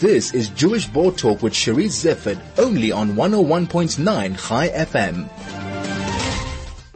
This is Jewish Board Talk with Charisse Zeifert, only on 101.9 Chai FM.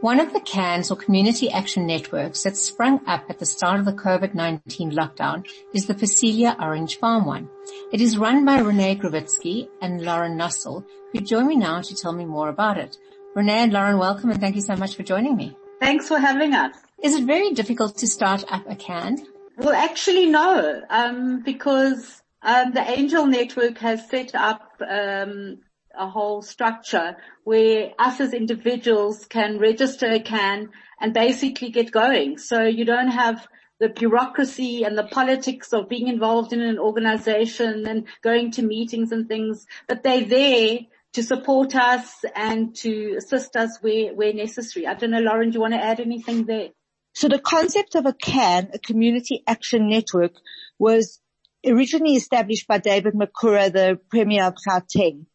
One of the CANs or community action networks that sprung up at the start of the COVID-19 lockdown is the Phacelia Orange Farm one. It is run by Renee Grawitzky and Lauren Nossel, who join me now to tell me more about it. Renee and Lauren, welcome and thank you so much for joining me. Thanks for having us. Is it very difficult to start up a CAN? Well, actually no, um, because um, the Angel Network has set up um, a whole structure where us as individuals can register CAN and basically get going. So you don't have the bureaucracy and the politics of being involved in an organization and going to meetings and things, but they're there to support us and to assist us where, where necessary. I don't know, Lauren, do you want to add anything there? So the concept of a CAN, a community action network, was originally established by David Makhura, the Premier of Gauteng.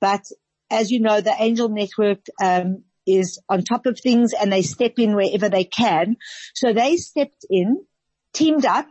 But as you know, the Angel Network um, is on top of things and they step in wherever they can. So they stepped in, teamed up,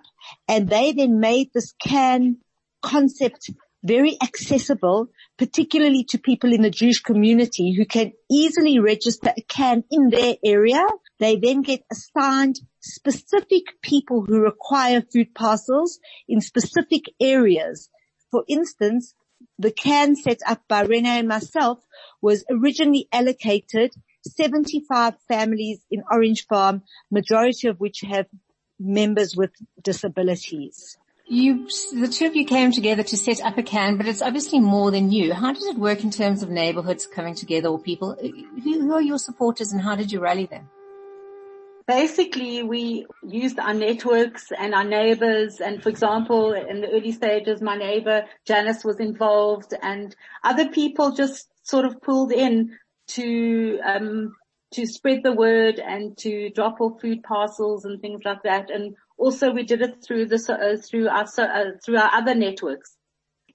and they then made this CAN concept very accessible, particularly to people in the Jewish community who can easily register a CAN in their area. They then get assigned specific people who require food parcels in specific areas. For instance, the CAN set up by Renee and myself was originally allocated 75 families in Orange Farm, majority of which have members with disabilities. You, the two of you came together to set up a CAN, but it's obviously more than you. How did it work in terms of neighborhoods coming together or people? Who, who are your supporters and how did you rally them? Basically, we used our networks and our neighbors. And for example, in the early stages, my neighbor Janice was involved and other people just sort of pulled in to, um, to spread the word and to drop off food parcels and things like that. And also we did it through the, uh, through our, uh, through our other networks.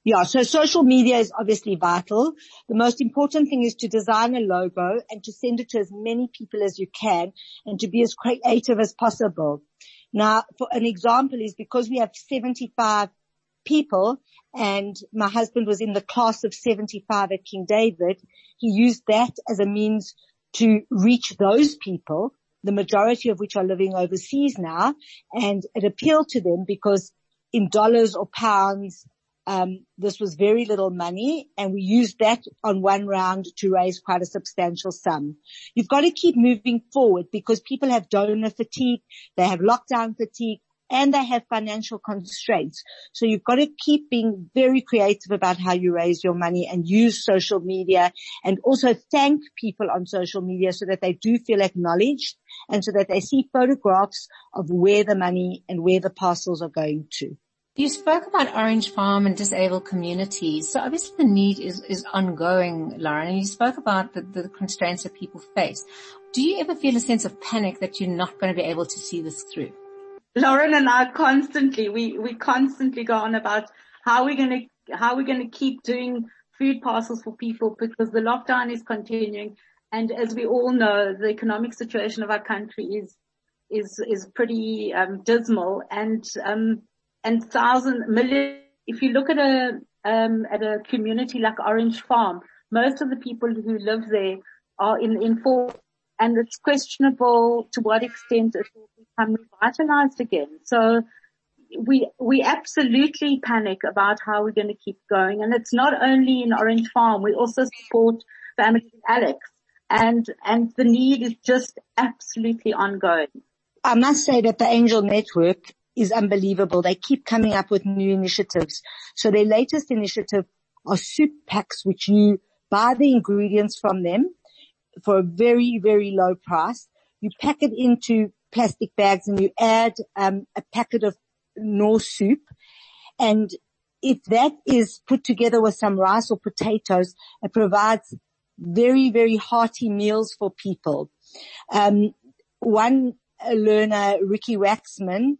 Yeah, so social media is obviously vital. The most important thing is to design a logo and to send it to as many people as you can and to be as creative as possible. Now, for an example is because we have 75 people and my husband was in the class of 75 at King David, he used that as a means to reach those people, the majority of which are living overseas now, and it appealed to them because in dollars or pounds, um, this was very little money and we used that on one round to raise quite a substantial sum. You've got to keep moving forward because people have donor fatigue, they have lockdown fatigue, and they have financial constraints. So you've got to keep being very creative about how you raise your money and use social media and also thank people on social media so that they do feel acknowledged and so that they see photographs of where the money and where the parcels are going to. You spoke about Orange Farm and disabled communities. So obviously the need is, is ongoing, Lauren, and you spoke about the, the constraints that people face. Do you ever feel a sense of panic that you're not going to be able to see this through? Lauren and I constantly, we, we constantly go on about how we're going to, how we're going to keep doing food parcels for people because the lockdown is continuing. And as we all know, the economic situation of our country is, is, is pretty, um, dismal and, um, and thousand million. If you look at a um, at a community like Orange Farm, most of the people who live there are in in four, and it's questionable to what extent it will become revitalized again. So we we absolutely panic about how we're going to keep going, and it's not only in Orange Farm. We also support Family Alex, and and the need is just absolutely ongoing. I must say that the Angel Network is unbelievable. They keep coming up with new initiatives. So their latest initiative are soup packs, which you buy the ingredients from them for a very, very low price. You pack it into plastic bags and you add um, a packet of Knorr soup. And if that is put together with some rice or potatoes, it provides very, very hearty meals for people. Um, one learner, Ricky Waxman,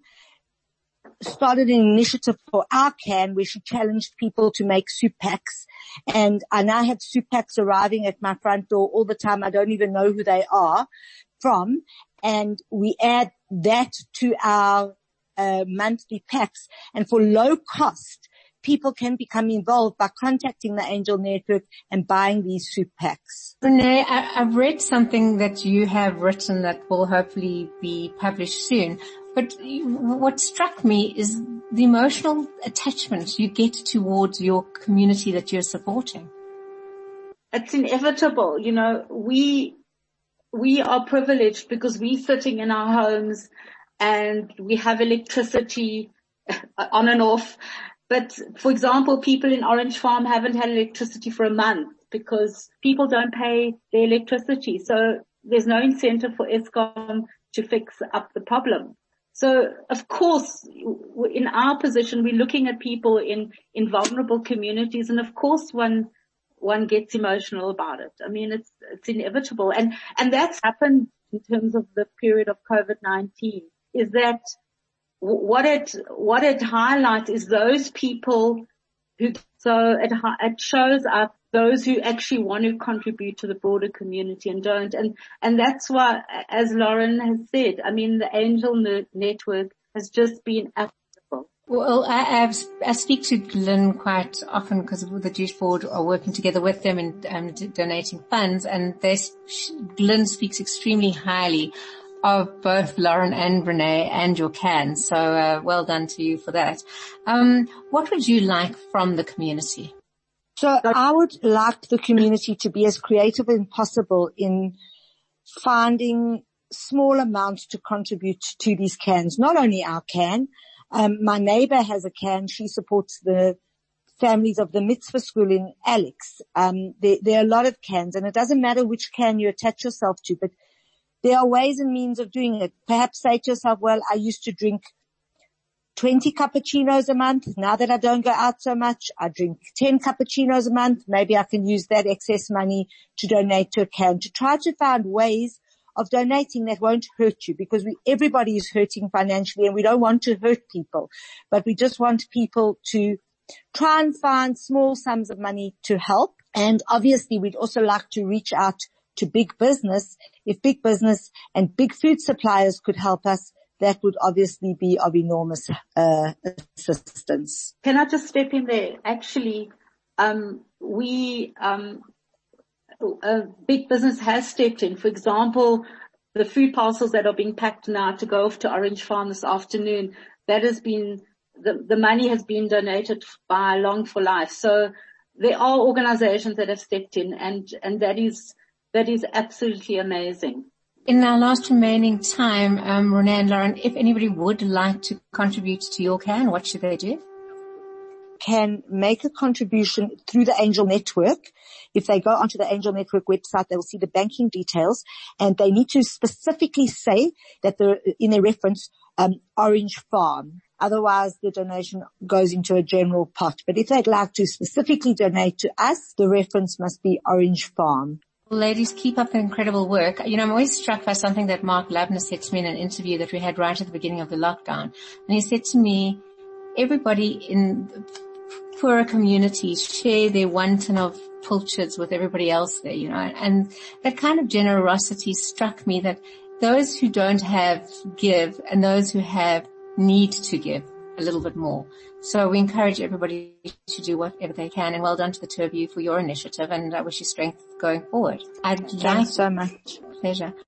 started an initiative for our can where she challenged people to make soup packs. And I now have soup packs arriving at my front door all the time. I don't even know who they are from. And we add that to our uh, monthly packs. And for low cost, people can become involved by contacting the Angel Network and buying these soup packs. Renee, I, have read something that you have written that will hopefully be published soon. But what struck me is the emotional attachment you get towards your community that you're supporting. It's inevitable. You know, we, we are privileged because we're sitting in our homes and we have electricity on and off. But for example, people in Orange Farm haven't had electricity for a month because people don't pay their electricity. So there's no incentive for Eskom to fix up the problem. So of course, in our position, we're looking at people in, in vulnerable communities and of course one, one gets emotional about it. I mean, it's, it's inevitable. And, and that's happened in terms of the period of COVID-19 is that what it, what it highlights is those people who, so it, it shows up those who actually want to contribute to the broader community and don't. And, and that's why, as Lauren has said, I mean, the Angel Network has just been. Well, I, i speak to Glyn quite often because the Jewish board are working together with them and um, donating funds and they, Glyn speaks extremely highly of both Lauren and Renee and your can. So uh, well done to you for that. Um, what would you like from the community? So I would like the community to be as creative as possible in finding small amounts to contribute to these cans. Not only our can, um, my neighbor has a can. She supports the families of the mitzvah school in Alex. Um, there, there, are a lot of cans and it doesn't matter which can you attach yourself to, but there are ways and means of doing it. Perhaps say to yourself, well, I used to drink 20 cappuccinos a month. Now that I don't go out so much, I drink 10 cappuccinos a month. Maybe I can use that excess money to donate to a can to try to find ways of donating that won't hurt you because we, everybody is hurting financially and we don't want to hurt people, but we just want people to try and find small sums of money to help. And obviously we'd also like to reach out to big business, if big business and big food suppliers could help us, that would obviously be of enormous uh, assistance. Can I just step in there? Actually, um, we um, a big business has stepped in. For example, the food parcels that are being packed now to go off to Orange Farm this afternoon, that has been the, the money has been donated by Long4Life. So there are organizations that have stepped in and, and that is that is absolutely amazing. In our last remaining time, um, Renee and Lauren, if anybody would like to contribute to your can, what should they do? Can make a contribution through the Angel Network. If they go onto the Angel Network website, they will see the banking details and they need to specifically say that they're in a reference, um, Orange Farm. Otherwise the donation goes into a general pot. But if they'd like to specifically donate to us, the reference must be Orange Farm. Ladies, keep up the incredible work. You know, I'm always struck by something that Mark Labner said to me in an interview that we had right at the beginning of the lockdown. And he said to me, everybody in poorer communities share their one ton of pilchards with everybody else there, you know, and that kind of generosity struck me that those who don't have give and those who have need to give a little bit more. So we encourage everybody to do whatever they can and well done to the two of you for your initiative and I wish you strength going forward. I'd Thanks like, so much. Pleasure.